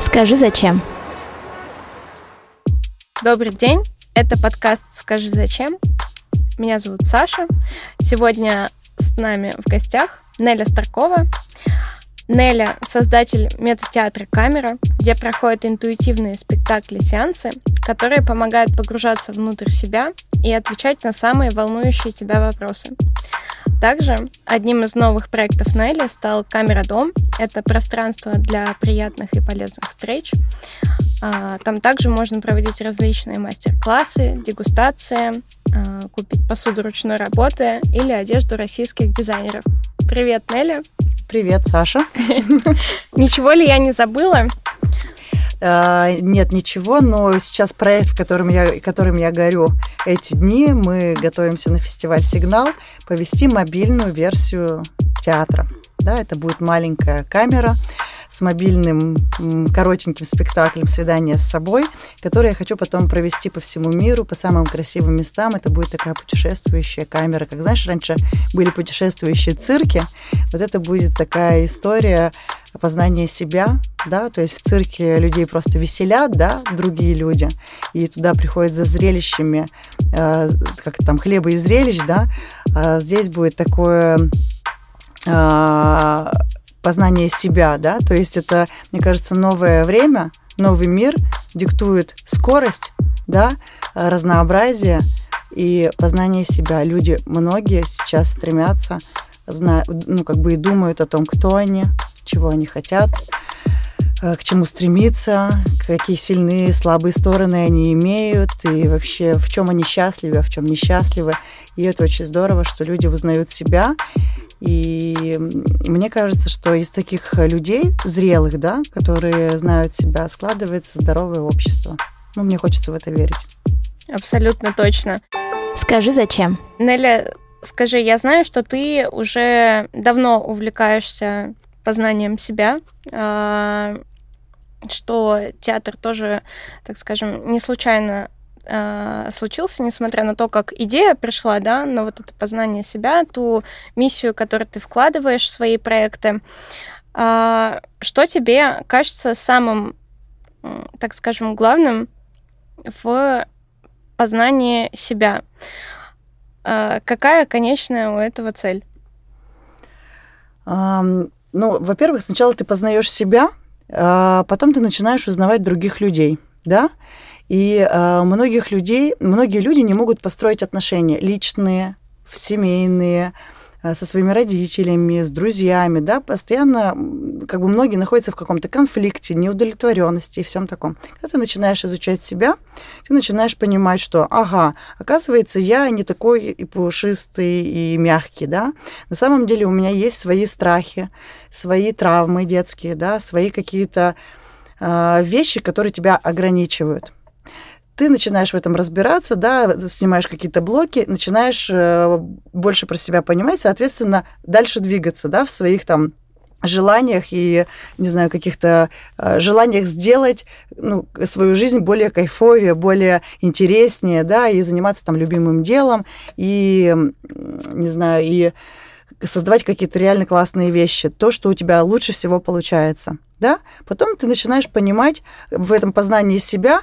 Скажи зачем? Добрый день, это подкаст «Скажи зачем». Меня зовут Саша. Сегодня с нами в гостях Неля Старкова. Неля — создатель метатеатра «Камера», где проходят интуитивные спектакли-сеансы, которые помогают погружаться внутрь себя и отвечать на самые волнующие тебя вопросы. Также одним из новых проектов Нелли стал Камера Дом. Это пространство для приятных и полезных встреч. А, там также можно проводить различные мастер-классы, дегустации, а, купить посуду ручной работы или одежду российских дизайнеров. Привет, Нелли. Привет, Саша. Ничего ли я не забыла? А, нет, ничего, но сейчас проект, в котором я, которым я горю эти дни, мы готовимся на фестиваль «Сигнал» повести мобильную версию театра. Да, это будет маленькая камера, с мобильным коротеньким спектаклем «Свидание с собой», который я хочу потом провести по всему миру, по самым красивым местам. Это будет такая путешествующая камера. Как знаешь, раньше были путешествующие цирки. Вот это будет такая история опознания себя, да, то есть в цирке людей просто веселят, да, другие люди, и туда приходят за зрелищами, э, как там, хлеба и зрелищ, да, а здесь будет такое э, познание себя, да, то есть это, мне кажется, новое время, новый мир диктует скорость, да, разнообразие и познание себя. Люди, многие сейчас стремятся, знают, ну, как бы и думают о том, кто они, чего они хотят, э, к чему стремиться, какие сильные, слабые стороны они имеют, и вообще в чем они счастливы, а в чем несчастливы. И это очень здорово, что люди узнают себя и мне кажется, что из таких людей, зрелых, да, которые знают себя, складывается здоровое общество. Ну, мне хочется в это верить. Абсолютно точно. Скажи, зачем? Неля, скажи, я знаю, что ты уже давно увлекаешься познанием себя, а, что театр тоже, так скажем, не случайно э, случился, несмотря на то, как идея пришла, да, на вот это познание себя, ту миссию, которую ты вкладываешь в свои проекты. Э, что тебе кажется самым, так скажем, главным в познании себя? Э, какая конечная у этого цель? Um, ну, во-первых, сначала ты познаешь себя, а потом ты начинаешь узнавать других людей, да? И э, многих людей, многие люди не могут построить отношения личные, семейные, э, со своими родителями, с друзьями, да, постоянно, как бы многие находятся в каком-то конфликте, неудовлетворенности и всем таком. Когда ты начинаешь изучать себя, ты начинаешь понимать, что, ага, оказывается, я не такой и пушистый, и мягкий, да, на самом деле у меня есть свои страхи, свои травмы детские, да, свои какие-то э, вещи, которые тебя ограничивают ты начинаешь в этом разбираться, да, снимаешь какие-то блоки, начинаешь э, больше про себя понимать, соответственно, дальше двигаться, да, в своих там желаниях и, не знаю, каких-то э, желаниях сделать ну, свою жизнь более кайфовее, более интереснее, да, и заниматься там любимым делом, и, не знаю, и создавать какие-то реально классные вещи, то, что у тебя лучше всего получается, да. Потом ты начинаешь понимать в этом познании себя,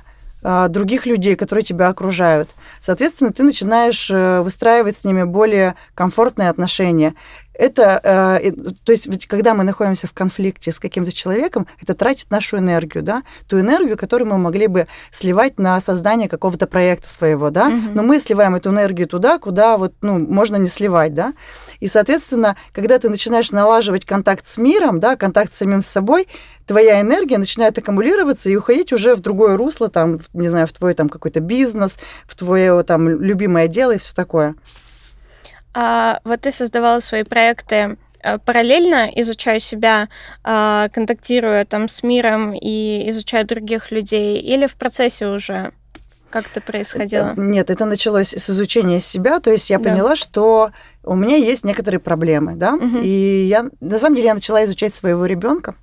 других людей, которые тебя окружают. Соответственно, ты начинаешь э, выстраивать с ними более комфортные отношения. Это, э, то есть, когда мы находимся в конфликте с каким-то человеком, это тратит нашу энергию, да, ту энергию, которую мы могли бы сливать на создание какого-то проекта своего, да, угу. но мы сливаем эту энергию туда, куда вот, ну, можно не сливать, да. И, соответственно, когда ты начинаешь налаживать контакт с миром, да, контакт с самим собой, твоя энергия начинает аккумулироваться и уходить уже в другое русло, там, не знаю, в твой там какой-то бизнес, в твое там любимое дело и все такое. А вот ты создавала свои проекты э, параллельно изучая себя, а, контактируя там с миром и изучая других людей, или в процессе уже как это происходило? Нет, это началось с изучения себя, то есть я да. поняла, что у меня есть некоторые проблемы, да, угу. и я на самом деле я начала изучать своего ребенка.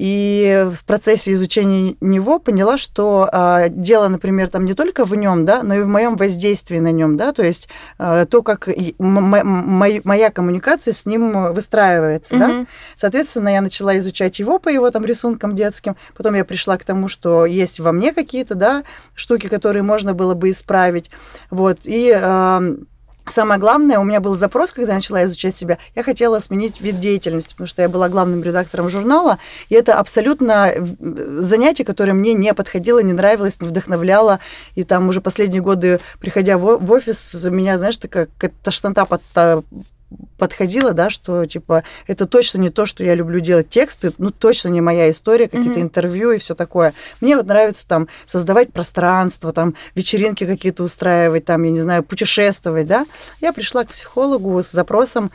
И в процессе изучения него поняла, что а, дело, например, там не только в нем, да, но и в моем воздействии на нем, да, то есть а, то, как моя коммуникация с ним выстраивается, угу. да. Соответственно, я начала изучать его по его там рисункам детским, потом я пришла к тому, что есть во мне какие-то, да, штуки, которые можно было бы исправить, вот, и а, Самое главное, у меня был запрос, когда я начала изучать себя, я хотела сменить вид деятельности, потому что я была главным редактором журнала, и это абсолютно занятие, которое мне не подходило, не нравилось, не вдохновляло, и там уже последние годы, приходя в офис, меня, знаешь, такая тошнота под подходила, да, что типа это точно не то, что я люблю делать тексты, ну точно не моя история, какие-то mm-hmm. интервью и все такое. Мне вот нравится там создавать пространство, там вечеринки какие-то устраивать, там я не знаю путешествовать, да. Я пришла к психологу с запросом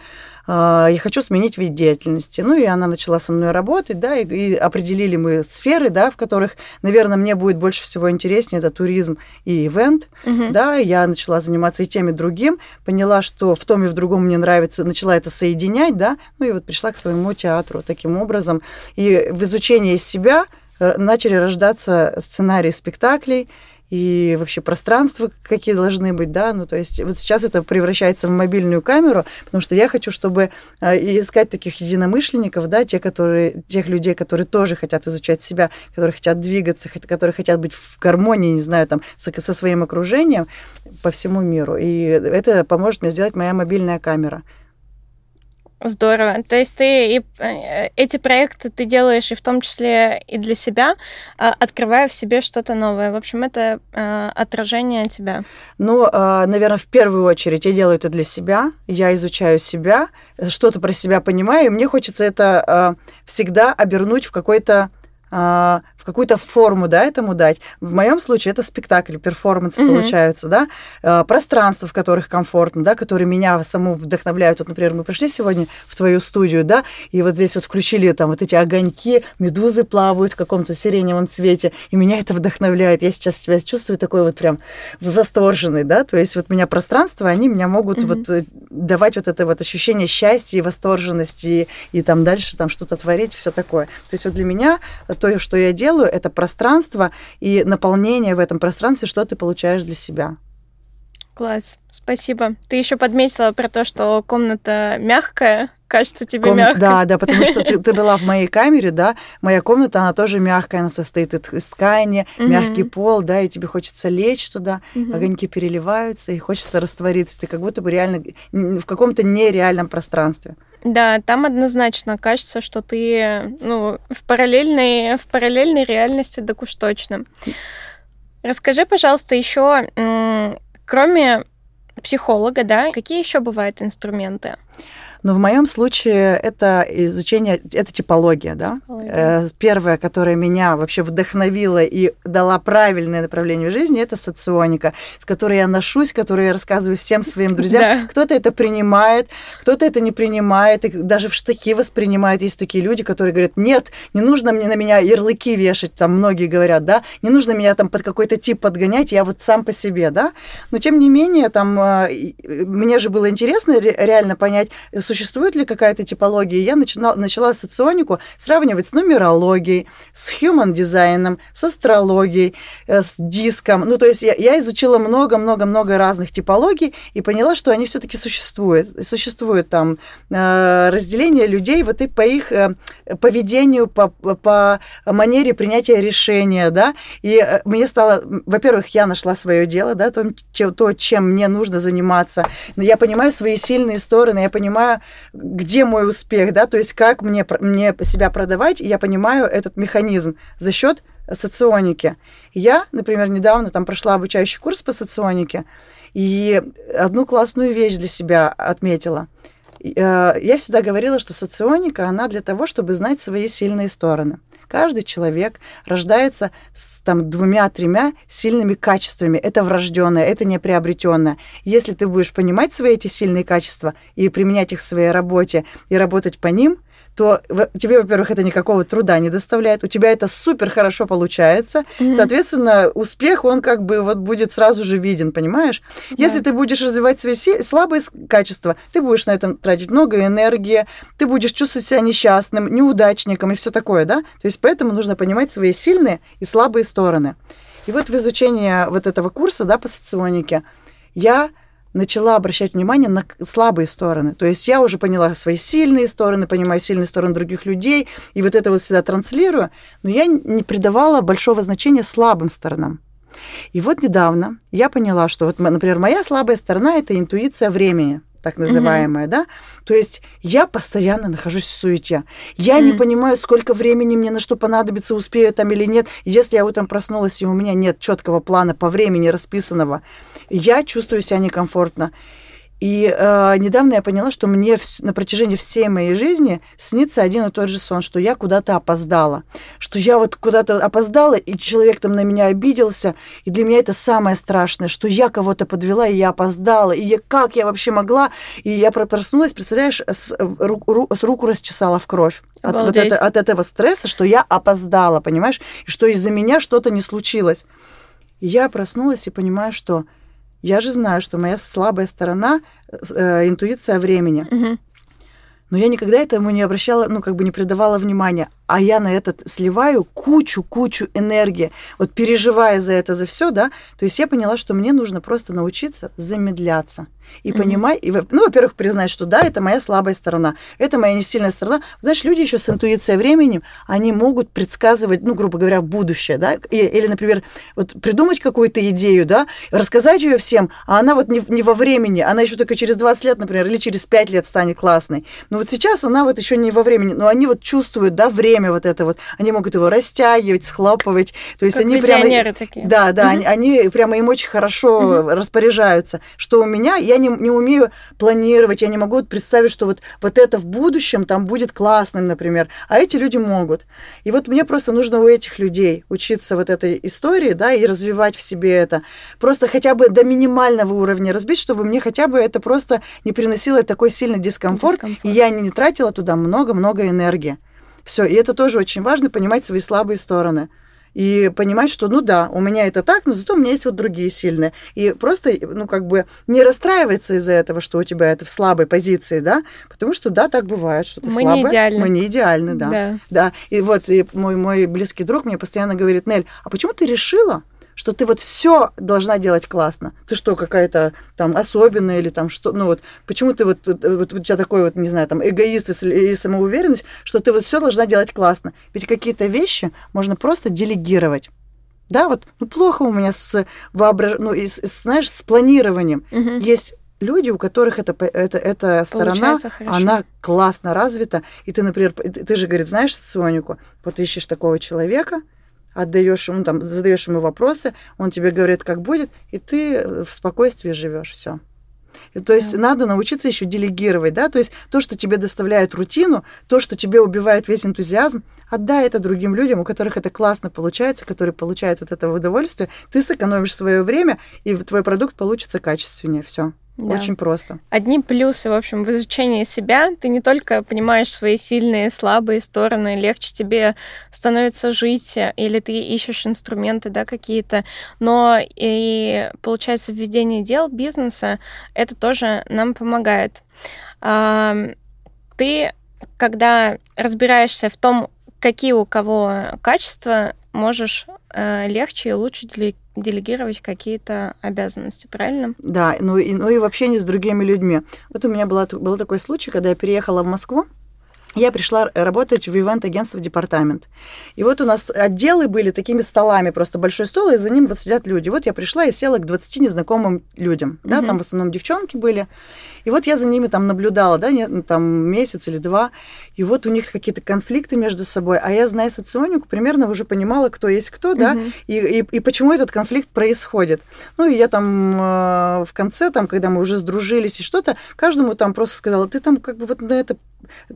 я хочу сменить вид деятельности. Ну, и она начала со мной работать, да, и, и определили мы сферы, да, в которых, наверное, мне будет больше всего интереснее, это туризм и ивент, угу. да, я начала заниматься и тем, и другим, поняла, что в том и в другом мне нравится, начала это соединять, да, ну, и вот пришла к своему театру таким образом. И в изучении себя э, начали рождаться сценарии спектаклей, и вообще пространства какие должны быть, да, ну то есть вот сейчас это превращается в мобильную камеру, потому что я хочу, чтобы э, искать таких единомышленников, да, те, которые, тех людей, которые тоже хотят изучать себя, которые хотят двигаться, которые хотят быть в гармонии, не знаю, там, со, со своим окружением по всему миру. И это поможет мне сделать моя мобильная камера. Здорово. То есть ты и э, эти проекты ты делаешь и в том числе и для себя, а, открывая в себе что-то новое. В общем, это э, отражение тебя. Ну, а, наверное, в первую очередь я делаю это для себя. Я изучаю себя, что-то про себя понимаю, и мне хочется это а, всегда обернуть в какой-то какую-то форму, да, этому дать. В моем случае это спектакль, перформанс mm-hmm. получаются, да, пространства, в которых комфортно, да, которые меня саму вдохновляют. Вот, например, мы пришли сегодня в твою студию, да, и вот здесь вот включили там вот эти огоньки, медузы плавают в каком-то сиреневом цвете, и меня это вдохновляет. Я сейчас себя чувствую такой вот прям восторженный, да, то есть вот меня пространство, они меня могут mm-hmm. вот э, давать вот это вот ощущение счастья и восторженности, и, и там дальше там что-то творить, все такое. То есть вот для меня то, что я делаю, это пространство и наполнение в этом пространстве, что ты получаешь для себя. Класс, спасибо. Ты еще подметила про то, что комната мягкая, кажется тебе Ком... мягкой. Да, да, потому что ты, ты была в моей камере, да, моя комната, она тоже мягкая, она состоит из ткани, mm-hmm. мягкий пол, да, и тебе хочется лечь туда, mm-hmm. огоньки переливаются, и хочется раствориться, ты как будто бы реально в каком-то нереальном пространстве. Да, там однозначно кажется, что ты ну, в, параллельной, в параллельной реальности, так уж точно. Расскажи, пожалуйста, еще, кроме психолога, да, какие еще бывают инструменты? Но в моем случае это изучение, это типология, да. Типология. Э, первая, которая меня вообще вдохновила и дала правильное направление в жизни, это соционика, с которой я ношусь, которую я рассказываю всем своим друзьям. Да. Кто-то это принимает, кто-то это не принимает, и даже в штыки воспринимает. Есть такие люди, которые говорят, нет, не нужно мне на меня ярлыки вешать, там многие говорят, да, не нужно меня там под какой-то тип подгонять, я вот сам по себе, да. Но тем не менее, там, э, мне же было интересно реально понять, существует ли какая-то типология, я начинала, начала соционику сравнивать с нумерологией, с human дизайном, с астрологией, э, с диском. Ну, то есть я, я изучила много-много-много разных типологий и поняла, что они все-таки существуют. Существует там э, разделение людей вот и по их э, поведению, по, по манере принятия решения, да. И э, мне стало, во-первых, я нашла свое дело, да, то, то, чем мне нужно заниматься. Но я понимаю свои сильные стороны, я понимаю, где мой успех, да, то есть как мне, мне себя продавать, и я понимаю этот механизм за счет соционики. Я, например, недавно там прошла обучающий курс по соционике, и одну классную вещь для себя отметила. Э, я всегда говорила, что соционика, она для того, чтобы знать свои сильные стороны. Каждый человек рождается с там двумя-тремя сильными качествами. Это врожденное, это не приобретенное. Если ты будешь понимать свои эти сильные качества и применять их в своей работе и работать по ним, то тебе, во-первых, это никакого труда не доставляет, у тебя это супер хорошо получается, mm-hmm. соответственно, успех, он как бы вот будет сразу же виден, понимаешь? Yeah. Если ты будешь развивать свои слабые качества, ты будешь на этом тратить много энергии, ты будешь чувствовать себя несчастным, неудачником и все такое, да? То есть поэтому нужно понимать свои сильные и слабые стороны. И вот в изучении вот этого курса, да, по соционике, я начала обращать внимание на слабые стороны. То есть я уже поняла свои сильные стороны, понимаю сильные стороны других людей, и вот это вот всегда транслирую, но я не придавала большого значения слабым сторонам. И вот недавно я поняла, что вот, например, моя слабая сторона – это интуиция времени так называемая, mm-hmm. да? То есть я постоянно нахожусь в суете. Я mm-hmm. не понимаю, сколько времени мне на что понадобится, успею там или нет. Если я утром проснулась, и у меня нет четкого плана по времени расписанного, я чувствую себя некомфортно. И э, недавно я поняла, что мне в, на протяжении всей моей жизни снится один и тот же сон, что я куда-то опоздала, что я вот куда-то опоздала, и человек там на меня обиделся, и для меня это самое страшное, что я кого-то подвела, и я опоздала, и я, как я вообще могла, и я проснулась, представляешь, с, ру, ру, с руку расчесала в кровь от, вот это, от этого стресса, что я опоздала, понимаешь, и что из-за меня что-то не случилось. И я проснулась и понимаю, что я же знаю, что моя слабая сторона э, интуиция времени. Угу. Но я никогда этому не обращала, ну, как бы не придавала внимания. А я на это сливаю кучу-кучу энергии, вот переживая за это, за все, да. То есть я поняла, что мне нужно просто научиться замедляться и mm-hmm. понимай, и, ну, во-первых, признать, что да, это моя слабая сторона, это моя несильная сторона. Знаешь, люди еще с интуицией времени, они могут предсказывать, ну, грубо говоря, будущее, да, и, или, например, вот придумать какую-то идею, да, рассказать ее всем, а она вот не, не во времени, она еще только через 20 лет, например, или через 5 лет станет классной. Но вот сейчас она вот еще не во времени, но они вот чувствуют, да, время вот это вот, они могут его растягивать, схлопывать, то есть как они прямо... такие. Да, да, mm-hmm. они, они прямо им очень хорошо mm-hmm. распоряжаются, что у меня, я я не, не умею планировать, я не могу представить, что вот, вот это в будущем там будет классным, например, а эти люди могут. И вот мне просто нужно у этих людей учиться вот этой истории, да, и развивать в себе это. Просто хотя бы до минимального уровня разбить, чтобы мне хотя бы это просто не приносило такой сильный дискомфорт, дискомфорт. и я не тратила туда много-много энергии. Все, и это тоже очень важно, понимать свои слабые стороны и понимать, что, ну да, у меня это так, но зато у меня есть вот другие сильные. И просто, ну, как бы не расстраиваться из-за этого, что у тебя это в слабой позиции, да, потому что, да, так бывает, что ты Мы слабая. не идеальны. Мы не идеальны, да. Да. да. И вот и мой, мой близкий друг мне постоянно говорит, Нель, а почему ты решила, что ты вот все должна делать классно. Ты что, какая-то там особенная или там что, ну вот, почему ты вот, вот у тебя такой вот, не знаю, там эгоист и самоуверенность, что ты вот все должна делать классно. Ведь какие-то вещи можно просто делегировать. Да, вот, ну плохо у меня с воображ... ну, и, с, знаешь, с планированием. Угу. Есть люди, у которых это, это, эта сторона, она классно развита. И ты, например, ты же, говорит, знаешь соционику, вот ищешь такого человека, отдаешь ему, там, задаешь ему вопросы, он тебе говорит, как будет, и ты в спокойствии живешь, все. То есть да. надо научиться еще делегировать, да, то есть то, что тебе доставляет рутину, то, что тебе убивает весь энтузиазм, отдай это другим людям, у которых это классно получается, которые получают от этого удовольствие, ты сэкономишь свое время, и твой продукт получится качественнее, все. Да. Очень просто. Одни плюсы, в общем, в изучении себя. Ты не только понимаешь свои сильные, слабые стороны, легче тебе становится жить, или ты ищешь инструменты, да, какие-то, но и, получается, введение дел, бизнеса, это тоже нам помогает. Ты, когда разбираешься в том, какие у кого качества, можешь э, легче и лучше делегировать какие-то обязанности, правильно? Да, ну и, ну и в общении с другими людьми. Вот у меня была, был такой случай, когда я переехала в Москву, я пришла работать в ивент-агентство департамент. И вот у нас отделы были такими столами, просто большой стол, и за ним вот сидят люди. Вот я пришла и села к 20 незнакомым людям. Да, mm-hmm. там в основном девчонки были. И вот я за ними там наблюдала, да, не, там месяц или два. И вот у них какие-то конфликты между собой. А я, зная соционику, примерно уже понимала, кто есть кто, mm-hmm. да, и, и, и почему этот конфликт происходит. Ну, и я там э, в конце, там, когда мы уже сдружились и что-то, каждому там просто сказала, ты там как бы вот на это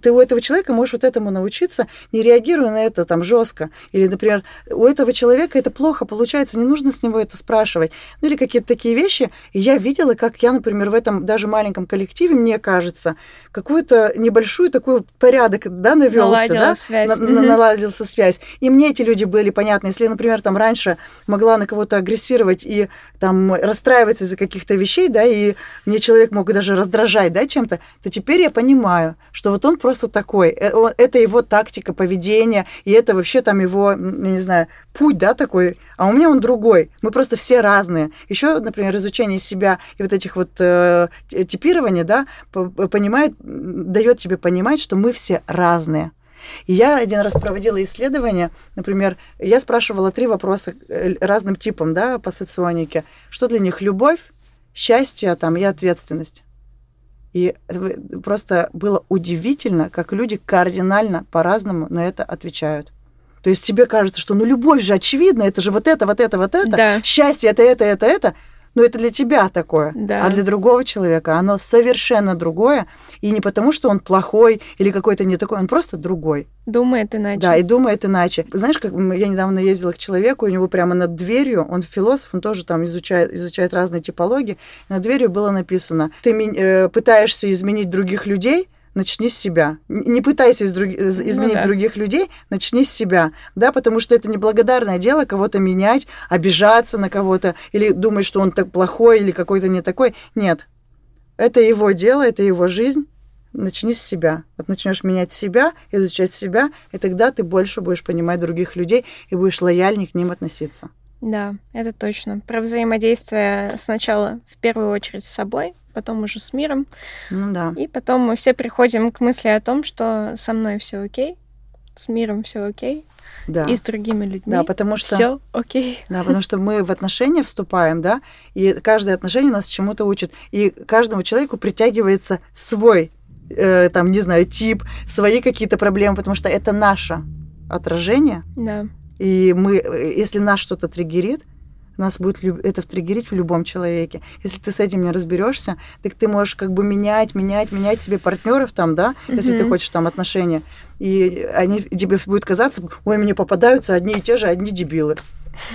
ты у этого человека можешь вот этому научиться, не реагируя на это там жестко. Или, например, у этого человека это плохо получается, не нужно с него это спрашивать. Ну или какие-то такие вещи. И я видела, как я, например, в этом даже маленьком коллективе, мне кажется, какую-то небольшую такой порядок, да, навелся, да, связь. На, на, наладился связь. И мне эти люди были понятны. Если, например, там раньше могла на кого-то агрессировать и там расстраиваться из-за каких-то вещей, да, и мне человек мог даже раздражать, да, чем-то, то теперь я понимаю, что вот он просто такой. Э, это его тактика поведения, и это вообще там его, не знаю, путь, да, такой. А у меня он другой. Мы просто все разные. Еще, например, изучение себя и вот этих вот э, типирования, да, понимает, дает тебе понимать, что мы все разные. И я один раз проводила исследование, например, я спрашивала три вопроса э, разным типам, да, по соционике. Что для них любовь, счастье там, и ответственность. И просто было удивительно, как люди кардинально по-разному на это отвечают. То есть тебе кажется, что ну любовь же очевидна, это же вот это, вот это, вот это, да. счастье это, это, это, это. Но это для тебя такое. Да. А для другого человека оно совершенно другое. И не потому, что он плохой или какой-то не такой, он просто другой. Думает иначе. Да, и думает иначе. Знаешь, как я недавно ездила к человеку, у него прямо над дверью, он философ, он тоже там изучает, изучает разные типологии, над дверью было написано, ты э, пытаешься изменить других людей, начни с себя. Не пытайся из друг... изменить ну, да. других людей, начни с себя, да, потому что это неблагодарное дело кого-то менять, обижаться на кого-то, или думать, что он так плохой или какой-то не такой. Нет. Это его дело, это его жизнь. Начни с себя. Вот начнешь менять себя, изучать себя, и тогда ты больше будешь понимать других людей и будешь лояльнее к ним относиться. Да, это точно. Про взаимодействие сначала в первую очередь с собой, потом уже с миром. Ну да. И потом мы все приходим к мысли о том, что со мной все окей, с миром все окей. Да. И с другими людьми. Да, потому что все окей. Да, потому что мы в отношения вступаем, да, и каждое отношение нас чему-то учит, и каждому человеку притягивается свой, э, там, не знаю, тип, свои какие-то проблемы, потому что это наше отражение. Да. И мы, э, если нас что-то триггерит, нас будет это триггерить в любом человеке. Если ты с этим не разберешься, так ты можешь как бы менять, менять, менять себе партнеров там, да, mm-hmm. если ты хочешь там отношения. И они тебе будет казаться, ой, мне попадаются одни и те же, одни дебилы.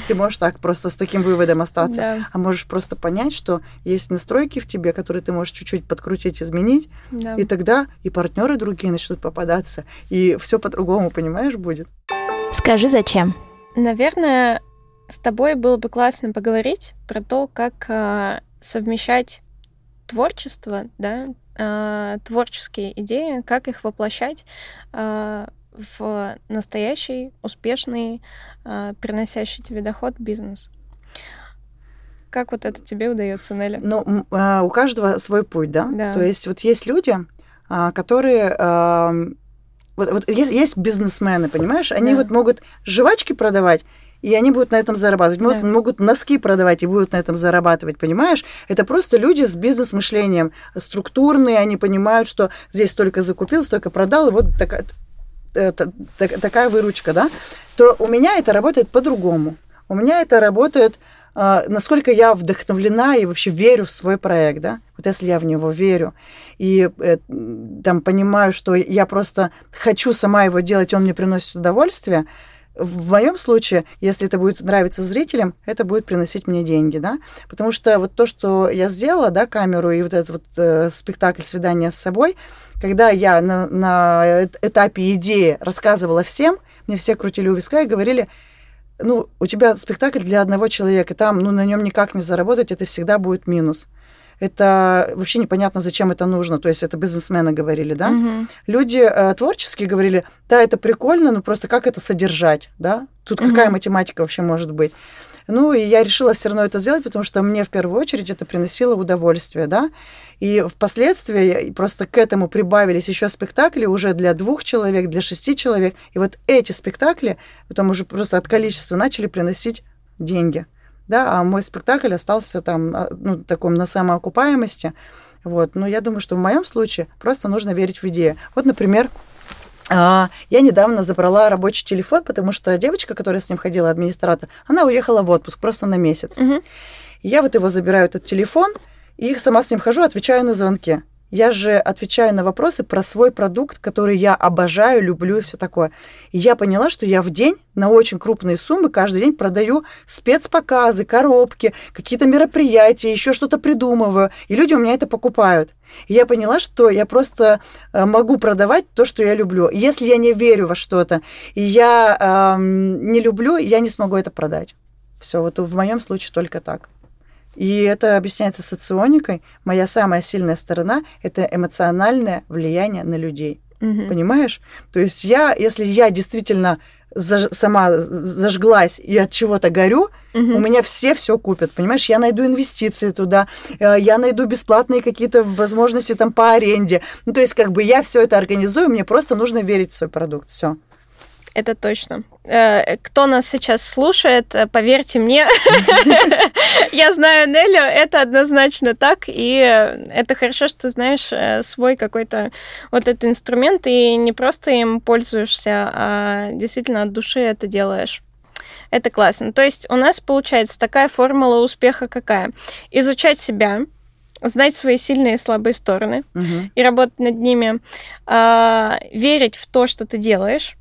Ты можешь так просто с таким выводом остаться. Да. А можешь просто понять, что есть настройки в тебе, которые ты можешь чуть-чуть подкрутить, изменить. Да. И тогда и партнеры другие начнут попадаться. И все по-другому, понимаешь, будет. Скажи, зачем? Наверное, с тобой было бы классно поговорить про то, как э, совмещать творчество, да, э, творческие идеи, как их воплощать э, в настоящий, успешный, э, приносящий тебе доход бизнес. Как вот это тебе удается, Нелли? Ну, э, у каждого свой путь, да? Да. То есть вот есть люди, э, которые... Вот, вот есть, есть бизнесмены, понимаешь? Они Да. вот могут жвачки продавать, и они будут на этом зарабатывать. Могут, Да. могут носки продавать и будут на этом зарабатывать, понимаешь? Это просто люди с бизнес-мышлением структурные, они понимают, что здесь столько закупил, столько продал, и вот такая, та- та- такая выручка, да? То у меня это работает по-другому. У меня это работает, а, насколько я вдохновлена и вообще верю в свой проект, да? Вот если я в него верю и э, там понимаю, что я просто хочу сама его делать, он мне приносит удовольствие, в моем случае, если это будет нравиться зрителям, это будет приносить мне деньги, да, потому что вот то, что я сделала, да, камеру и вот этот вот э, спектакль «Свидание с собой», когда я на, на эт- этапе идеи рассказывала всем, мне все крутили у виска и говорили, ну, у тебя спектакль для одного человека, там, ну, на нем никак не заработать, это всегда будет минус. Это вообще непонятно, зачем это нужно. То есть это бизнесмены говорили, да? Мгм. Люди э, творческие говорили, да, это прикольно, но просто как это содержать, да? Тут Мгм. какая математика вообще может быть? Ну, и я решила все равно это сделать, потому что мне в первую очередь это приносило удовольствие, да. И впоследствии просто к этому прибавились еще спектакли уже для двух человек, для шести человек. И вот эти спектакли потом уже просто от количества начали приносить деньги. Да, а мой спектакль остался там, а, ну, таком на самоокупаемости. Вот. Но я думаю, что в моем случае просто нужно верить в идею. Вот, например, а, я недавно забрала рабочий телефон, потому что девочка, которая с ним ходила, администратор, она уехала в отпуск просто на месяц. Мгм. И я вот его забираю, этот телефон, и сама с ним хожу, отвечаю на звонки. Я же отвечаю на вопросы про свой продукт, который я обожаю, люблю и все такое. И я поняла, что я в день на очень крупные суммы каждый день продаю спецпоказы, коробки, какие-то мероприятия, еще что-то придумываю. И люди у меня это покупают. И я поняла, что я просто э, могу продавать то, что я люблю. Если я не верю во что-то, и я эм, не люблю, я не смогу это продать. Все, вот в моем случае только так. И это объясняется соционикой. Моя самая сильная сторона – это эмоциональное влияние на людей. Мгм. Понимаешь? То есть я, если я действительно заж- сама зажглась и от чего-то горю, Мгм. у меня все все купят, понимаешь? Я найду инвестиции туда, э, я найду бесплатные какие-то возможности там по аренде. Ну, то есть как бы я все это организую, мне просто нужно верить в свой продукт. Все. Это точно. Э, Кто нас сейчас слушает, э, поверьте мне, я знаю Нелю, это однозначно так, и э, это хорошо, что ты знаешь э, свой какой-то вот этот инструмент, и не просто им пользуешься, а действительно от души это делаешь. Это классно. То есть у нас получается такая формула успеха какая? Изучать себя, знать свои сильные и слабые стороны, Мгм. и работать над ними, а, верить в то, что ты делаешь,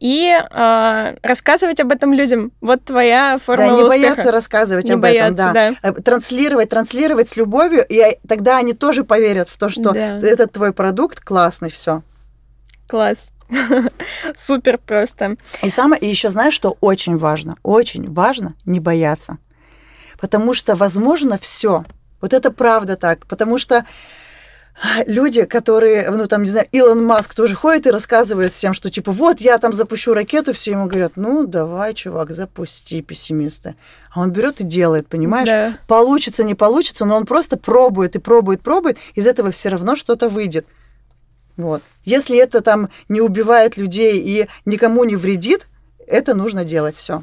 и а, рассказывать об этом людям. Вот твоя Да, формула не успеха. бояться рассказывать Не об бояться, этом, да. да. Э, Транслировать, транслировать с любовью, и э, тогда они тоже поверят в то, что Да. этот твой продукт классный, все. Класс. Супер просто. И самое, и еще знаешь, что очень важно, очень важно не бояться, потому что возможно все. Вот это правда так, потому что люди, которые, ну там, не знаю, Илон Маск тоже ходит и рассказывает всем, что типа вот я там запущу ракету, все ему говорят, ну давай, чувак, запусти, пессимисты. А он берет и делает, понимаешь? Да. Получится, не получится, но он просто пробует и пробует, пробует, из этого все равно что-то выйдет. Вот. Если это там не убивает людей и никому не вредит, это нужно делать все.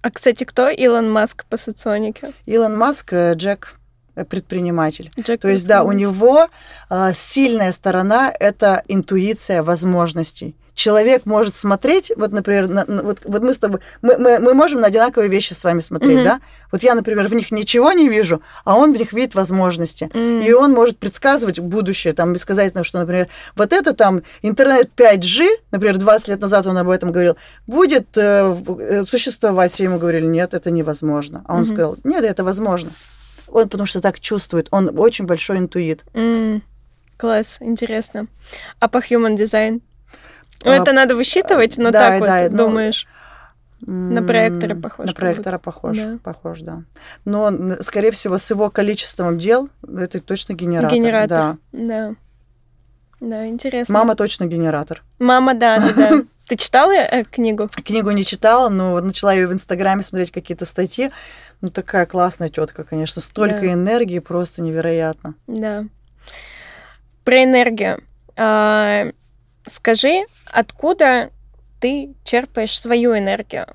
А, кстати, кто Илон Маск по соционике? Илон Маск, э, Джек, предприниматель. Джек То есть, да, у него э, сильная сторона – это интуиция возможностей. Человек может смотреть, вот, например, на- вот, вот мы с тобой, мы, мы, мы можем на одинаковые вещи с вами смотреть, Мгм. да? Вот я, например, в них ничего не вижу, а он в них видит возможности. М. И он может предсказывать будущее, там, сказать, что, например, вот это там интернет 5G, например, 20 лет назад он об этом говорил, будет э, э, существовать. Все ему говорили, нет, это невозможно. А он Мгм. сказал, нет, это возможно. Он потому что так чувствует, он очень большой интуит. М, Класс, интересно. А по human design? Ну, А, это надо высчитывать, но да, так вот да, ну, думаешь. На проектора похож На проектора похож, Да. похож, да. Но, скорее всего, с его количеством дел это точно генератор. Генератор. Да. Да. Да, интересно. Мама точно генератор. Мама, да, да, да. Ты читала э, книгу? Книгу не читала, но начала ее в Инстаграме смотреть какие-то статьи. Ну, такая классная тетка, конечно. Столько Да. энергии, просто невероятно. Да. Про энергию. А, скажи, откуда ты черпаешь свою энергию?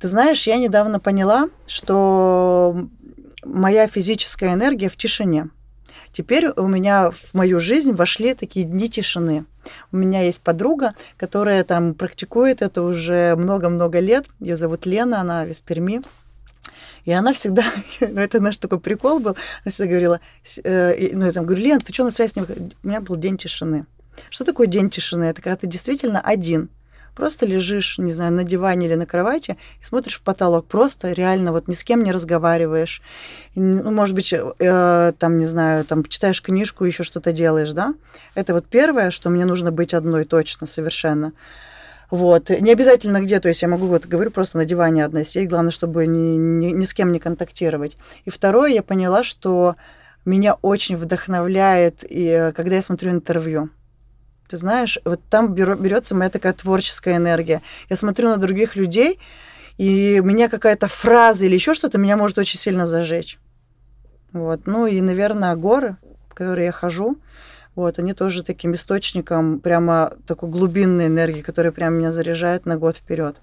Ты знаешь, я недавно поняла, что моя физическая энергия в тишине. Теперь у меня в мою жизнь вошли такие дни тишины. У меня есть подруга, которая там практикует это уже много-много лет. Ее зовут Лена, она из Перми. И она всегда, ну это наш такой прикол был, она всегда говорила, с- э, ну я там говорю, Лен, ты что на связь не выходишь?» У меня был день тишины. Что такое день тишины? Это когда ты действительно один. Просто лежишь, не знаю, на диване или на кровати и смотришь в потолок. Просто реально вот ни с кем не разговариваешь. Ну, может быть, э, там, не знаю, там читаешь книжку, еще что-то делаешь, да? Это вот первое, что мне нужно быть одной точно совершенно. Вот. Не обязательно где, то есть я могу, вот говорю, просто на диване одна сидеть, главное, чтобы ни, ни, ни с кем не контактировать. И второе, я поняла, что меня очень вдохновляет, и, э, когда я смотрю интервью. Ты знаешь, вот там берется моя такая творческая энергия. Я смотрю на других людей, и меня какая-то фраза или еще что-то меня может очень сильно зажечь. Вот. Ну и, наверное, горы, в которые я хожу, вот, они тоже таким источником прямо такой глубинной энергии, которая прямо меня заряжает на год вперед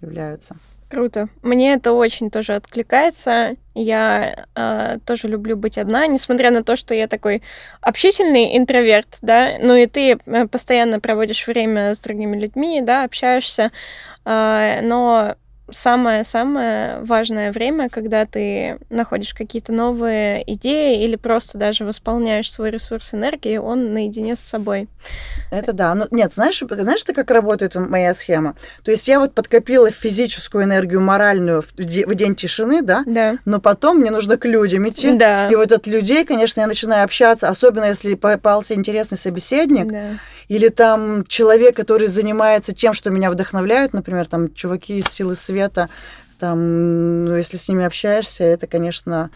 являются. Круто. Мне это очень тоже откликается. Я э, тоже люблю быть одна, несмотря на то, что я такой общительный интроверт, да, ну и ты э, постоянно проводишь время с другими людьми, да, общаешься, э, но самое-самое важное время, когда ты находишь какие-то новые идеи или просто даже восполняешь свой ресурс энергии, он наедине с собой. Это да. Ну, нет, знаешь, знаешь ты, как работает моя схема? То есть я вот подкопила физическую энергию, моральную в, в день тишины, да? Да. Но потом мне нужно к людям идти. Да. И вот от людей, конечно, я начинаю общаться, особенно если попался интересный собеседник. Да. Или там человек, который занимается тем, что меня вдохновляет, например, там чуваки из силы света, там, ну, если с ними общаешься, это, конечно,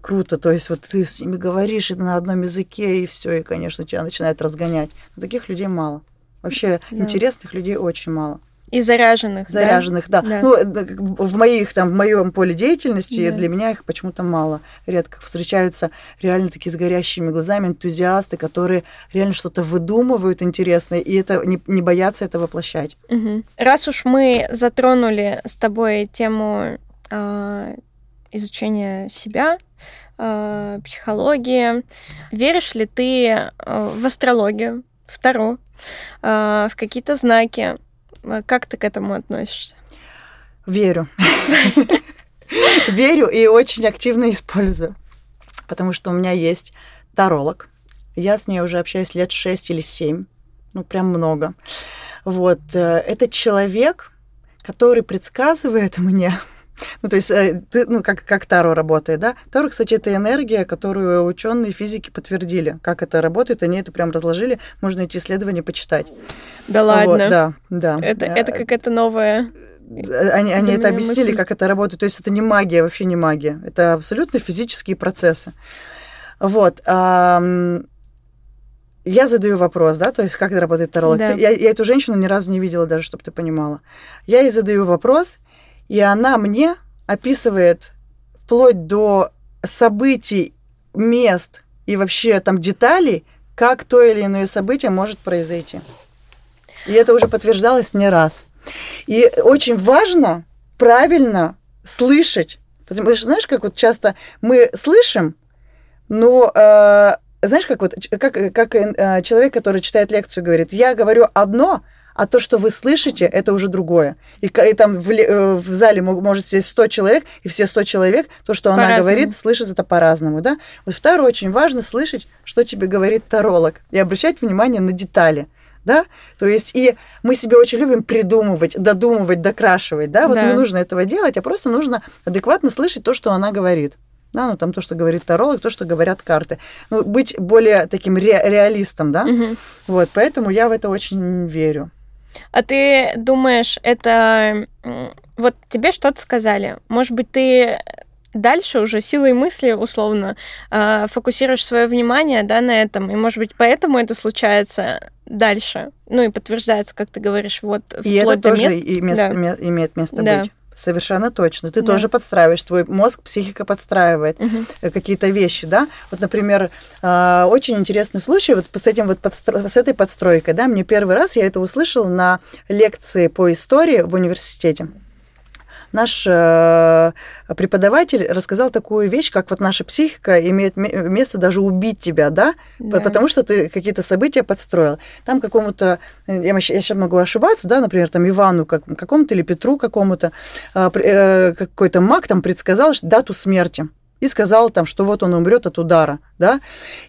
круто. То есть вот ты с ними говоришь на одном языке, и все, и, конечно, тебя начинает разгонять. Но таких людей мало. Вообще Да. интересных людей очень мало. И заряженных. да? Заряженных, да. Да. Ну, э, в моих там, в моем поле деятельности Да. для меня их почему-то мало. Редко встречаются реально такие с горящими глазами энтузиасты, которые реально что-то выдумывают интересное, и это не, не боятся это воплощать. Мгм. Раз уж мы затронули с тобой тему а, изучения себя, а, психологии, веришь ли ты а, в астрологию, в Таро, а, в какие-то знаки? Как ты к этому относишься? Верю. Верю и очень активно использую. Потому что у меня есть таролог. Я с ней уже общаюсь лет 6 или 7. Ну, прям много. Вот. э, Это человек, который предсказывает мне, ну, то есть, э, ты, ну, как, как Таро работает, да? Таро, кстати, это энергия, которую ученые физики подтвердили, как это работает, они это прям разложили, можно эти исследования почитать. Да Вот, ладно. да, да. Это, Э, это какая-то новая... они, они Для это объяснили, мысль. как это работает. То есть это не магия, вообще не магия. Это абсолютно физические процессы. Вот. я задаю вопрос, да, то есть как это работает таролог. Да. Я, я эту женщину ни разу не видела даже, чтобы ты понимала. Я ей задаю вопрос, и она мне описывает вплоть до событий, мест и вообще там деталей, как то или иное событие может произойти. И это уже подтверждалось не раз. И очень важно правильно слышать. Потому что, знаешь, как вот часто мы слышим, но э, знаешь, как вот как, как э, человек, который читает лекцию, говорит, я говорю одно, а то, что вы слышите, это уже другое. И, и там в, э, в зале мо- может сидеть 100 человек, и все 100 человек, то, что она говорит, слышат это по-разному, да? Вот второе, очень важно слышать, что тебе говорит таролог, и обращать внимание на детали. Да? То есть и мы себе очень любим придумывать, додумывать, докрашивать, да? Вот Да. не нужно этого делать, а просто нужно адекватно слышать то, что она говорит. Да, ну там то, что говорит таролог, то, что говорят карты. Ну, быть более таким ре- реалистом, да? Мгм. Вот, поэтому я в это очень верю. А ты думаешь, это... Вот тебе что-то сказали. Может быть, ты дальше уже силой мысли, условно, а, фокусируешь свое внимание да, на этом, и, может быть, поэтому это случается дальше. Ну и подтверждается, как ты говоришь, вот И это тоже мест. и место- Да. ме- имеет место Да. быть. Совершенно точно. Ты Да. тоже подстраиваешь, твой мозг, психика подстраивает э, какие-то вещи, да. Вот, например, а, очень интересный случай вот с этим вот подстро- с этой подстройкой, да. Мне первый раз я это услышала на лекции по истории в университете. Наш э, преподаватель рассказал такую вещь, как вот наша психика имеет ме- место даже убить тебя, да, Да. потому что ты какие-то события подстроил. Там какому-то, э, я, сейчас могу ошибаться, да, например, там Ивану как, какому-то или Петру какому-то, а, э, какой-то маг там предсказал дату смерти. И сказал там, что вот он умрет от удара, да.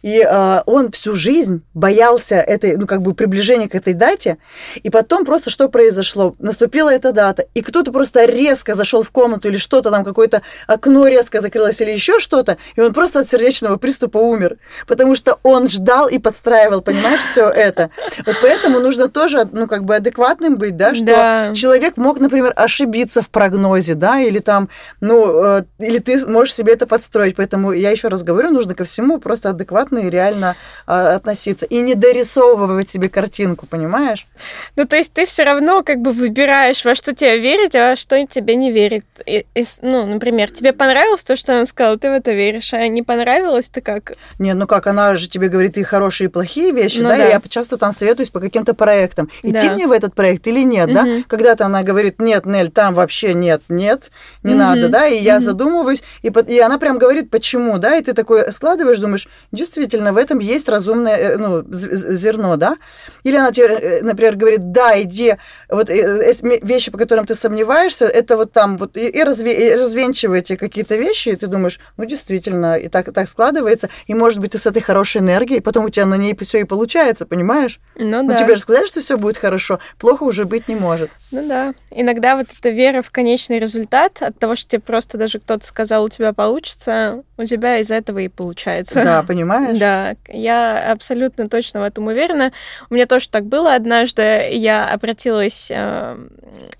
И а, он всю жизнь боялся этой, ну, как бы приближения к этой дате. И потом просто что произошло? Наступила эта дата, и кто-то просто резко зашел в комнату или что-то там, какое-то окно резко закрылось или еще что-то, и он просто от сердечного приступа умер. Потому что он ждал и подстраивал, понимаешь, все это. Вот поэтому нужно тоже, ну, как бы адекватным быть, да, что Да. человек мог, например, ошибиться в прогнозе, да, или там, ну, э, или ты можешь себе это подстроить. Поэтому я еще раз говорю, нужно ко всему просто адекватно и реально а, относиться. И не дорисовывать себе картинку, понимаешь? Ну, то есть ты все равно как бы выбираешь, во что тебе верить, а во что тебе не верить. И- и ну, например, тебе понравилось то, что она сказала, ты в это веришь, а не понравилось, ты как? Нет, ну как, она же тебе говорит и хорошие, и плохие вещи, Ну да, да. и я часто там советуюсь по каким-то проектам. Идти Да. мне в этот проект или нет, да? Мгм. Когда-то она говорит, нет, Нель, там вообще нет, нет, не Мгм, надо, да, и я задумываюсь, и, и она прям прям говорит, почему, да, и ты такой складываешь, думаешь, действительно, в этом есть разумное, э, ну, зерно, да? Или она тебе, э, например, говорит, да, иди, вот э, вещи, по которым ты сомневаешься, это вот там, вот, и, разве, и развенчиваете какие-то вещи, и ты думаешь, ну, действительно, и так, так складывается, и, может быть, ты с этой хорошей энергией, потом у тебя на ней все и получается, понимаешь? Ну, ну да. тебе же сказали, что все будет хорошо, плохо уже быть не может. Ну да. Иногда вот эта вера в конечный результат от того, что тебе просто даже кто-то сказал, у тебя получится, у тебя из этого и получается. Да, понимаешь? Да, я абсолютно точно в этом уверена. У меня тоже так было однажды. Я обратилась э,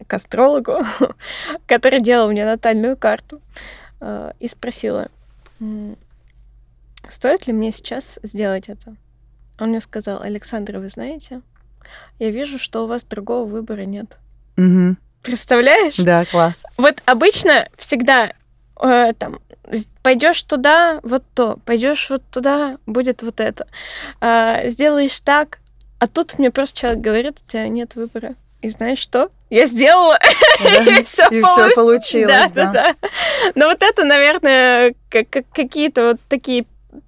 к астрологу, который делал мне натальную карту, э, и спросила, стоит ли мне сейчас сделать это? Он мне сказал, Александра, вы знаете, я вижу, что у вас другого выбора нет. Угу. Представляешь? Да, класс. Вот обычно всегда э, там пойдешь туда, вот то, пойдешь вот туда, будет вот это. А, сделаешь так, а тут мне просто человек говорит, у тебя нет выбора. И знаешь что? Я сделала, да, и все и полу... получилось. Да, да, да. Но вот это, наверное, как, как какие-то вот такие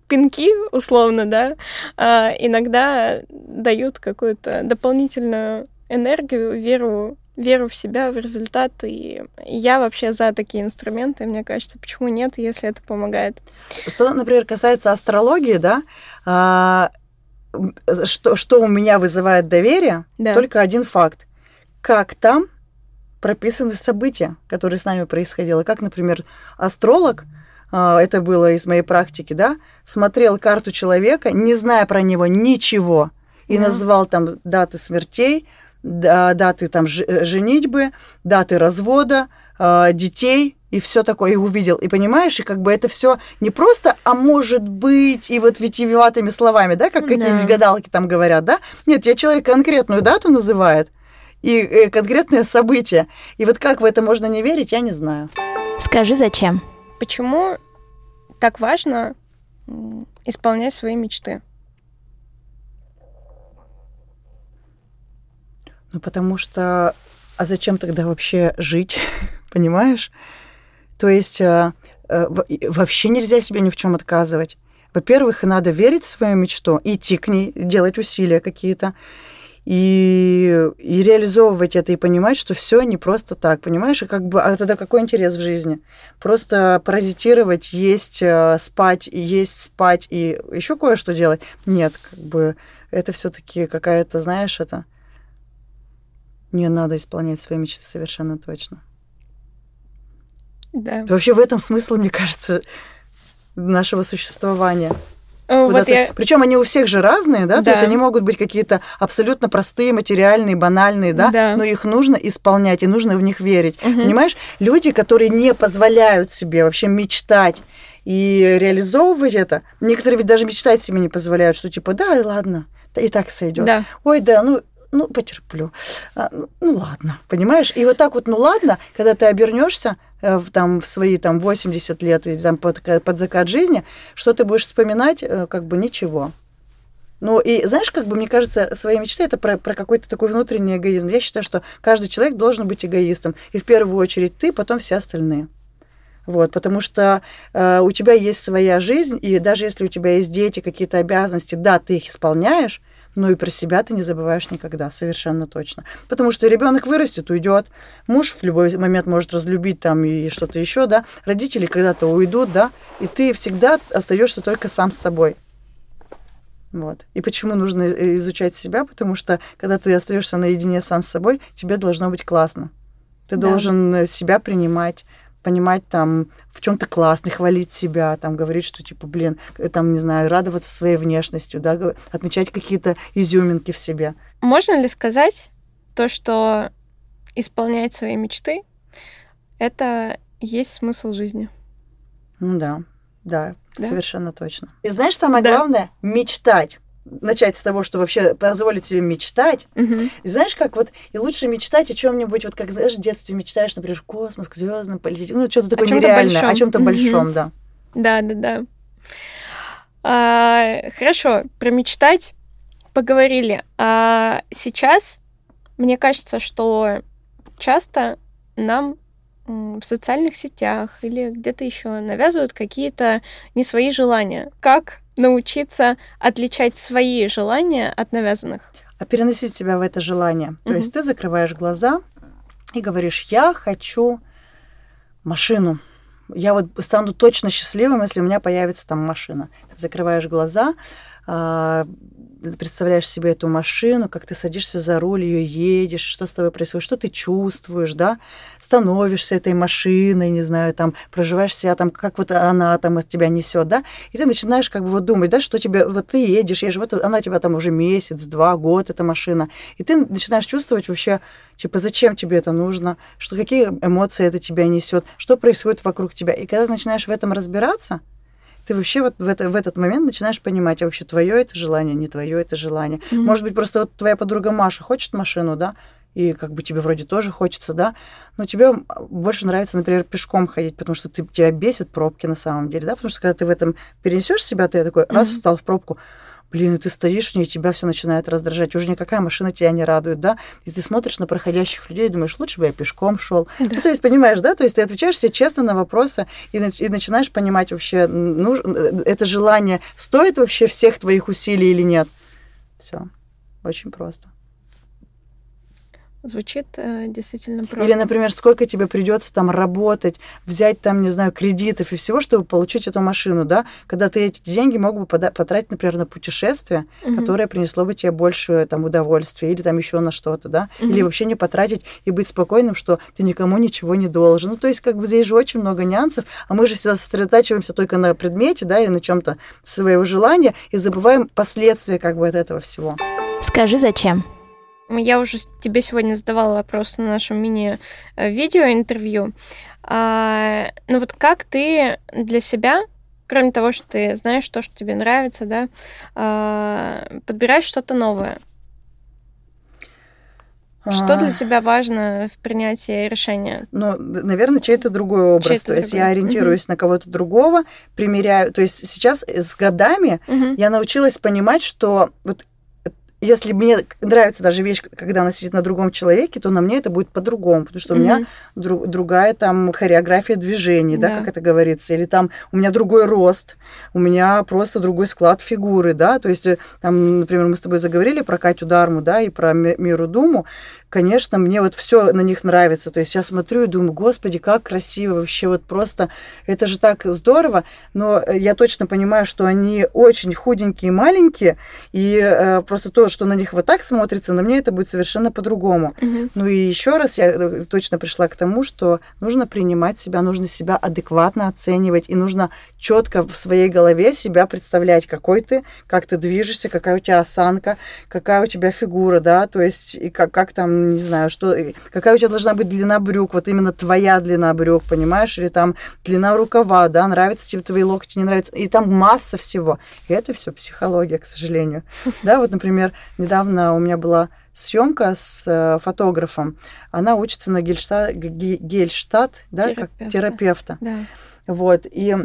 пинки, условно, да, а, иногда дают какую-то дополнительную энергию, веру веру в себя, в результат. И я вообще за такие инструменты. Мне кажется, почему нет, если это помогает. Что, например, касается астрологии, да, а, что, что у меня вызывает доверие, да. только один факт. Как там прописаны события, которые с нами происходили. Как, например, астролог, а, это было из моей практики, да, смотрел карту человека, не зная про него ничего, и да. называл там даты смертей, даты там э, женитьбы, даты развода, а, детей и все такое, и увидел. И понимаешь, и как бы это все не просто, а может быть, и вот витиеватыми словами, да, как да. какие-нибудь гадалки там говорят, да? Нет, тебе человек конкретную дату называет и э, конкретное событие. И вот как в это можно не верить, я не знаю. Скажи, зачем? Почему так важно исполнять свои мечты? Ну, потому что... А зачем тогда вообще жить? Понимаешь? То есть э, э, вообще нельзя себе ни в чем отказывать. Во-первых, надо верить в свою мечту, идти к ней, делать усилия какие-то и, и реализовывать это и понимать, что все не просто так, понимаешь? И как бы, а тогда какой интерес в жизни? Просто паразитировать, есть, э, спать, есть, спать и еще кое-что делать? Нет, как бы это все-таки какая-то, знаешь, это не надо исполнять свои мечты совершенно точно. Да. Вообще в этом смысл, мне кажется, нашего существования. Вот вот я... Причем они у всех же разные, да? да? То есть они могут быть какие-то абсолютно простые, материальные, банальные, да? да? Но их нужно исполнять, и нужно в них верить. Угу. Понимаешь? Люди, которые не позволяют себе вообще мечтать и реализовывать это, некоторые ведь даже мечтать себе не позволяют, что типа, да, ладно, и так сойдет. Да. Ой, да, ну ну, потерплю. А, ну, ну, ладно, понимаешь? И вот так вот, ну, ладно, когда ты обернешься э, в, там, в свои там 80 лет и там под, под закат жизни, что ты будешь вспоминать, э, как бы ничего. Ну, и знаешь, как бы, мне кажется, свои мечты это про, про какой-то такой внутренний эгоизм. Я считаю, что каждый человек должен быть эгоистом. И в первую очередь ты, потом все остальные. Вот, потому что э, у тебя есть своя жизнь, и даже если у тебя есть дети, какие-то обязанности, да, ты их исполняешь, но и про себя ты не забываешь никогда, совершенно точно. Потому что ребенок вырастет, уйдет, муж в любой момент может разлюбить там и что-то еще, да, родители когда-то уйдут, да, и ты всегда остаешься только сам с собой. Вот. И почему нужно изучать себя? Потому что когда ты остаешься наедине сам с собой, тебе должно быть классно. Ты да. должен себя принимать, понимать там, в чем то классный, хвалить себя, там, говорить, что, типа, блин, э, там, не знаю, радоваться своей внешностью, да, отмечать какие-то изюминки в себе. Можно ли сказать то, что исполнять свои мечты — это есть смысл жизни? Ну да, да, да? совершенно точно. И знаешь, самое да. главное — мечтать начать с того, что вообще позволить себе мечтать. Угу. И знаешь, как вот и лучше мечтать о чем-нибудь, вот как знаешь, в детстве мечтаешь, например, космос, к звездам полететь, ну что-то такое о нереальное, большом. о чем-то угу. большом, да. Да, да, да. А, хорошо, про мечтать поговорили. А сейчас мне кажется, что часто нам в социальных сетях или где-то еще навязывают какие-то не свои желания. Как научиться отличать свои желания от навязанных? А переносить себя в это желание. То есть ты закрываешь глаза и говоришь, я хочу машину. Я вот стану точно счастливым, если у меня появится там машина. Ты закрываешь глаза, представляешь себе эту машину, как ты садишься за руль, ее едешь, что с тобой происходит, что ты чувствуешь, да, становишься этой машиной, не знаю, там, проживаешь себя там, как вот она там из тебя несет, да, и ты начинаешь как бы вот думать, да, что тебе, вот ты едешь, едешь, вот она тебя там уже месяц, два, год, эта машина, и ты начинаешь чувствовать вообще, типа, зачем тебе это нужно, что какие эмоции это тебя несет, что происходит вокруг тебя, и когда ты начинаешь в этом разбираться, ты вообще вот в, это, в этот момент начинаешь понимать, а вообще твое это желание, не твое это желание. Mm-hmm. Может быть, просто вот твоя подруга Маша хочет машину, да, и как бы тебе вроде тоже хочется, да, но тебе больше нравится, например, пешком ходить, потому что ты, тебя бесит пробки на самом деле, да, потому что когда ты в этом перенесешь себя, ты такой mm-hmm. раз встал в пробку, блин, и ты стоишь в ней, и тебя все начинает раздражать. Уже никакая машина тебя не радует, да? И ты смотришь на проходящих людей и думаешь, лучше бы я пешком шел. Да. Ну, то есть, понимаешь, да? То есть ты отвечаешь себе честно на вопросы и, и начинаешь понимать вообще, ну, это желание стоит вообще всех твоих усилий или нет. Все. Очень просто. Звучит э, действительно просто. Или, например, сколько тебе придется там работать, взять там, не знаю, кредитов и всего, чтобы получить эту машину, да, когда ты эти деньги мог бы потратить, например, на путешествие, угу. которое принесло бы тебе больше там удовольствия, или там еще на что-то, да, угу. или вообще не потратить и быть спокойным, что ты никому ничего не должен. Ну, то есть, как бы здесь же очень много нюансов, а мы же всегда сосредотачиваемся только на предмете, да, или на чем-то своего желания и забываем последствия как бы от этого всего. Скажи, зачем? Я уже тебе сегодня задавала вопрос на нашем мини-видео-интервью. А, ну вот как ты для себя, кроме того, что ты знаешь то, что тебе нравится, да, а, подбираешь что-то новое? Что для тебя важно в принятии решения? Ну, наверное, чей-то другой образ. Чей-то то есть другой. я ориентируюсь угу. на кого-то другого, примеряю. То есть сейчас с годами угу. я научилась понимать, что вот если мне нравится даже вещь, когда она сидит на другом человеке, то на мне это будет по-другому, потому что mm-hmm. у меня друг, другая там хореография движений, да. да, как это говорится, или там у меня другой рост, у меня просто другой склад фигуры, да, то есть э, там, например, мы с тобой заговорили про Катю Дарму, да, и про Миру Думу, конечно, мне вот все на них нравится, то есть я смотрю и думаю, господи, как красиво вообще, вот просто, это же так здорово, но э, я точно понимаю, что они очень худенькие и маленькие, и э, просто то, что на них вот так смотрится, на мне это будет совершенно по-другому. Угу. Ну и еще раз я э, точно пришла к тому, что нужно принимать себя, нужно себя адекватно оценивать, и нужно четко в своей голове себя представлять, какой ты, как ты движешься, какая у тебя осанка, какая у тебя фигура, да, то есть и как, как там, не знаю, что, какая у тебя должна быть длина брюк, вот именно твоя длина брюк, понимаешь, или там длина рукава, да, нравится тебе твои локти, не нравится, и там масса всего. И это все психология, к сожалению. Да, вот, например, Недавно у меня была съемка с э, фотографом. Она учится на Гельштадт, Гельштадт да, терапевта. как терапевта. Да. Вот, и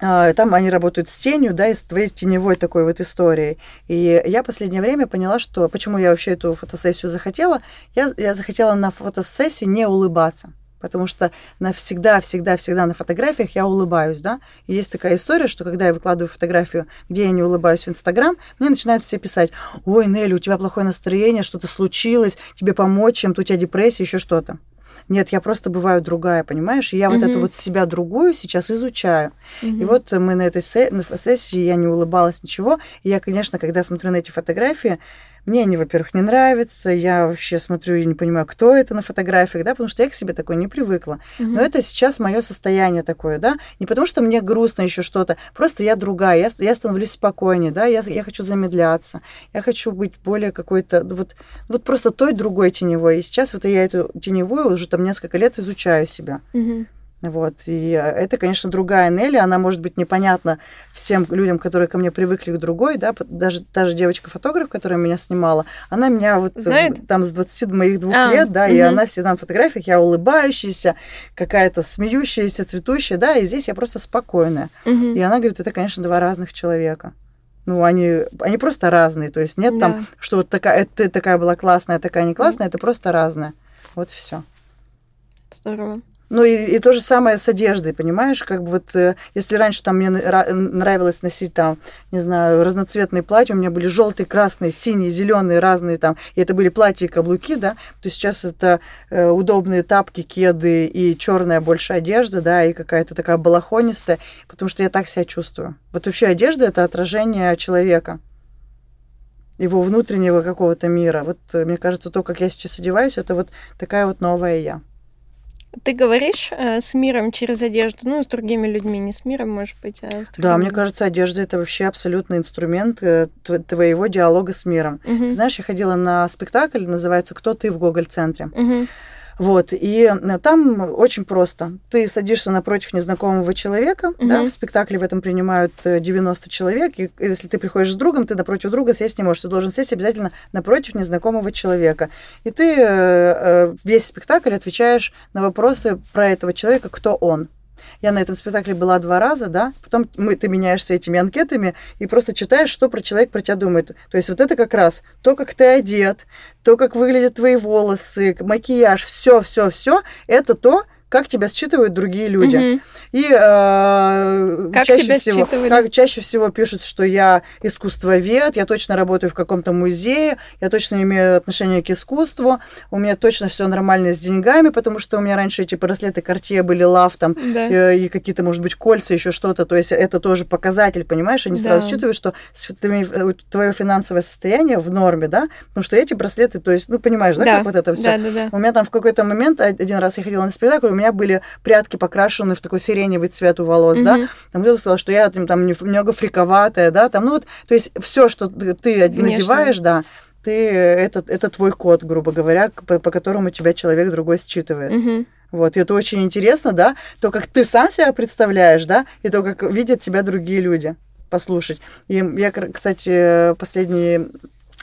там они работают с тенью, да, и с твоей теневой такой вот историей. И я последнее время поняла, что почему я вообще эту фотосессию захотела. Я, я захотела на фотосессии не улыбаться потому что навсегда, всегда, всегда на фотографиях я улыбаюсь, да. И есть такая история, что когда я выкладываю фотографию, где я не улыбаюсь в Инстаграм, мне начинают все писать, ой, Нелли, у тебя плохое настроение, что-то случилось, тебе помочь чем-то, у тебя депрессия, еще что-то. Нет, я просто бываю другая, понимаешь? И я mm-hmm. вот эту вот себя другую сейчас изучаю. Mm-hmm. И вот мы на этой сессии, я не улыбалась, ничего. И я, конечно, когда смотрю на эти фотографии, мне они, во-первых, не нравятся, я вообще смотрю и не понимаю, кто это на фотографиях, да, потому что я к себе такой не привыкла. Mm-hmm. Но это сейчас мое состояние такое, да, не потому что мне грустно еще что-то, просто я другая, я, я становлюсь спокойнее, да, я, я хочу замедляться, я хочу быть более какой-то, вот, вот просто той другой теневой. И сейчас вот я эту теневую уже там несколько лет изучаю себя. Mm-hmm. Вот. И э, это, конечно, другая Нелли. Она может быть непонятна всем людям, которые ко мне привыкли к другой. Да? Даже та же девочка-фотограф, которая меня снимала, она меня вот э, Знает? там с 20 моих двух а, лет, да, угу. и она всегда на фотографиях, я улыбающаяся, какая-то смеющаяся, цветущая, да, и здесь я просто спокойная. Угу. И она говорит, это, конечно, два разных человека. Ну, они, они просто разные. То есть нет да. там, что вот такая, ты такая была классная, такая не классная, это просто разная. Вот все. Здорово. Ну и, и то же самое с одеждой, понимаешь? Как бы вот, э, если раньше там мне нравилось носить там, не знаю, разноцветные платья, у меня были желтые, красные, синие, зеленые, разные там, и это были платья и каблуки, да, то сейчас это э, удобные тапки, кеды и черная больше одежда, да, и какая-то такая балахонистая, потому что я так себя чувствую. Вот вообще одежда это отражение человека его внутреннего какого-то мира. Вот э, мне кажется, то, как я сейчас одеваюсь, это вот такая вот новая я. Ты говоришь э, с миром через одежду, ну, с другими людьми, не с миром, может быть, а с другими. Да, мне кажется, одежда это вообще абсолютный инструмент э, твоего диалога с миром. Угу. Ты знаешь, я ходила на спектакль, называется «Кто ты в Гоголь-центре». Угу. Вот, и э, там очень просто. Ты садишься напротив незнакомого человека, угу. да, в спектакле в этом принимают 90 э, человек, и если ты приходишь с другом, ты напротив друга сесть не можешь, ты должен сесть обязательно напротив незнакомого человека. И ты э, весь спектакль отвечаешь на вопросы про этого человека, кто он. Я на этом спектакле была два раза, да, потом мы, ты меняешься этими анкетами и просто читаешь, что про человек про тебя думает. То есть вот это как раз то, как ты одет, то, как выглядят твои волосы, макияж, все, все, все, это то, как тебя считывают другие люди. Угу. И э, как чаще всего, как чаще всего пишут, что я искусствовед, я точно работаю в каком-то музее, я точно имею отношение к искусству, у меня точно все нормально с деньгами, потому что у меня раньше эти браслеты Cartier были лав там да. э, и какие-то, может быть, кольца, еще что-то. То есть это тоже показатель, понимаешь? Они да. сразу считывают, что твое финансовое состояние в норме, да, потому что эти браслеты, то есть, ну понимаешь, да, да. как вот это все. Да, да, да. У меня там в какой-то момент один раз я ходила на спектакль, у меня были прятки покрашены в такой сиреневый цвет у волос, mm-hmm. да, там кто-то сказал, что я там, немного фриковатая, да, там, ну вот, то есть все, что ты надеваешь, да, ты, это, это твой код, грубо говоря, по, по которому тебя человек другой считывает. Mm-hmm. Вот, и это очень интересно, да, то, как ты сам себя представляешь, да, и то, как видят тебя другие люди послушать. И я, кстати, последние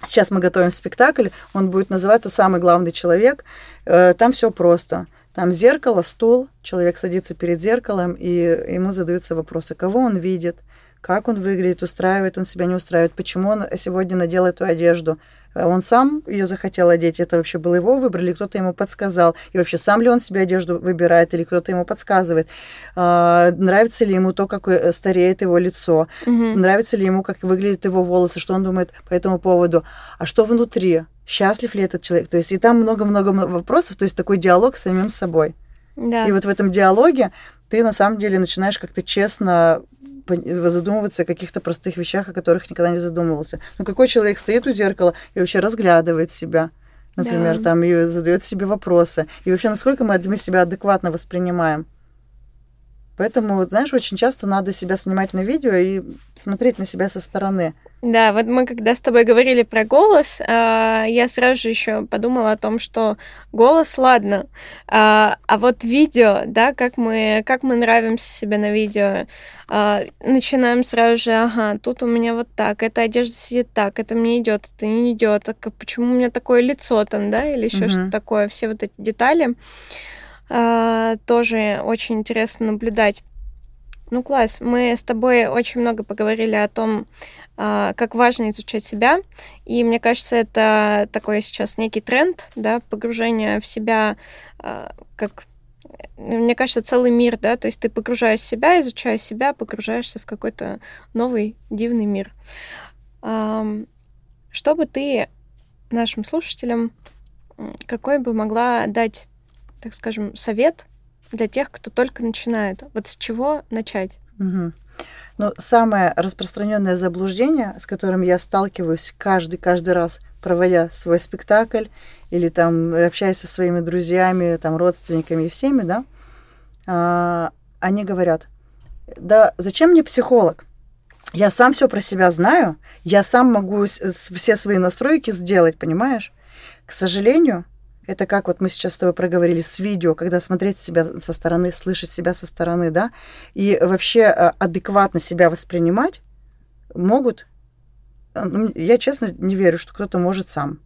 Сейчас мы готовим спектакль, он будет называться «Самый главный человек». Э, там все просто. Там зеркало, стул, человек садится перед зеркалом, и ему задаются вопросы, кого он видит, как он выглядит, устраивает он себя, не устраивает, почему он сегодня надел эту одежду. Э, он сам ее захотел одеть, это вообще был его выбор, или кто-то ему подсказал. И вообще, сам ли он себе одежду выбирает, или кто-то ему подсказывает. А, нравится ли ему то, как э, стареет его лицо, угу. нравится ли ему, как выглядят его волосы, что он думает по этому поводу. А что внутри? Счастлив ли этот человек? То есть и там много-много вопросов, то есть такой диалог с самим собой. Да. И вот в этом диалоге ты на самом деле начинаешь как-то честно задумываться о каких-то простых вещах, о которых никогда не задумывался. Ну, какой человек стоит у зеркала и вообще разглядывает себя, например, да. там, и задает себе вопросы. И вообще, насколько мы, мы себя адекватно воспринимаем. Поэтому, вот, знаешь, очень часто надо себя снимать на видео и смотреть на себя со стороны. Да, вот мы когда с тобой говорили про голос, а, я сразу же еще подумала о том, что голос, ладно, а, а вот видео, да, как мы, как мы нравимся себе на видео, а, начинаем сразу же, ага, тут у меня вот так, эта одежда сидит так, это мне идет, это не идет, а почему у меня такое лицо там, да, или еще угу. что-то такое, все вот эти детали тоже очень интересно наблюдать. Ну, класс. Мы с тобой очень много поговорили о том, как важно изучать себя. И мне кажется, это такой сейчас некий тренд, да, погружение в себя, а, как мне кажется, целый мир, да, то есть ты погружаешь себя, изучая себя, погружаешься в какой-то новый дивный мир. Что бы ты нашим слушателям, какой бы могла дать, так скажем, совет для тех, кто только начинает? Вот с чего начать? Угу. Но самое распространенное заблуждение, с которым я сталкиваюсь каждый, каждый раз, проводя свой спектакль или там общаясь со своими друзьями, там, родственниками и всеми, да, а, они говорят, да зачем мне психолог? Я сам все про себя знаю, я сам могу все свои настройки сделать, понимаешь? К сожалению, это как вот мы сейчас с тобой проговорили с видео, когда смотреть себя со стороны, слышать себя со стороны, да, и вообще э, адекватно себя воспринимать могут я честно не верю, что кто-то может сам.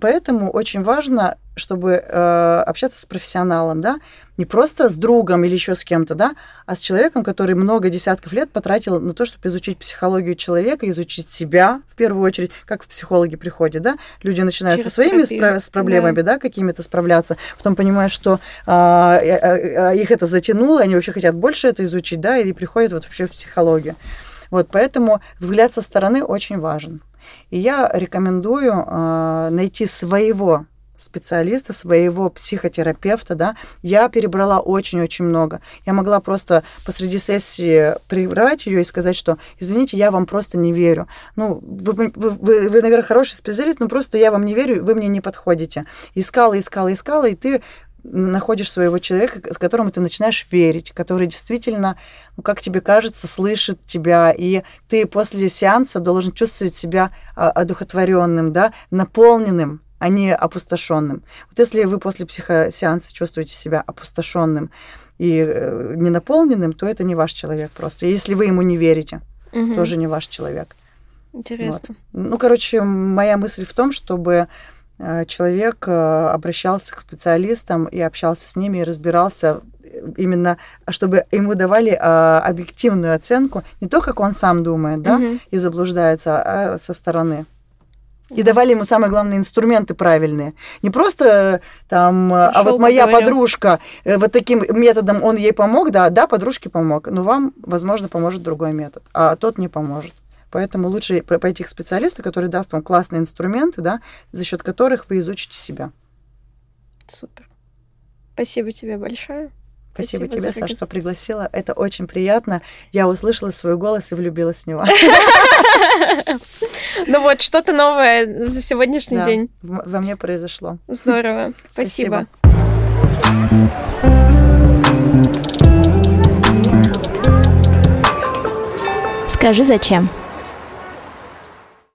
Поэтому очень важно, чтобы э, общаться с профессионалом, да, не просто с другом или еще с кем-то, да, а с человеком, который много десятков лет потратил на то, чтобы изучить психологию человека, изучить себя в первую очередь, как в психологи приходят, да, люди начинают Через со своими спра- с проблемами, да, да какими-то справляться, потом понимают, что а, э, э, э, их это затянуло, они вообще хотят больше это изучить, да, и приходят вот вообще в психологию. Вот, поэтому взгляд со стороны очень важен. И я рекомендую э, найти своего специалиста, своего психотерапевта, да, я перебрала очень-очень много. Я могла просто посреди сессии прибрать ее и сказать, что, извините, я вам просто не верю. Ну, вы, вы, вы, вы наверное, хороший специалист, но просто я вам не верю, вы мне не подходите. Искала, искала, искала, и ты находишь своего человека, с которым ты начинаешь верить, который действительно, ну, как тебе кажется, слышит тебя, и ты после сеанса должен чувствовать себя а, одухотворенным, да, наполненным, а не опустошенным. Вот если вы после психосеанса чувствуете себя опустошенным и э, ненаполненным, то это не ваш человек просто. Если вы ему не верите, угу. тоже не ваш человек. Интересно. Вот. Ну, короче, моя мысль в том, чтобы человек э, обращался к специалистам и общался с ними и разбирался э, именно, чтобы ему давали объективную оценку, не то, как он сам думает, да, угу. и заблуждается, а со стороны. И давали ему самые главные инструменты правильные. Не просто там, Пошел а вот моя поговорил. подружка, вот таким методом он ей помог, да, да, подружке помог, но вам, возможно, поможет другой метод, а тот не поможет. Поэтому лучше пойти к специалисту, который даст вам классные инструменты, да, за счет которых вы изучите себя. Супер. Спасибо тебе большое. Спасибо, Спасибо тебе, Саша, что пригласила. Это очень приятно. Я услышала свой голос и влюбилась в него. Ну вот, что-то новое за сегодняшний день. Во мне произошло. Здорово. Спасибо. Скажи, зачем?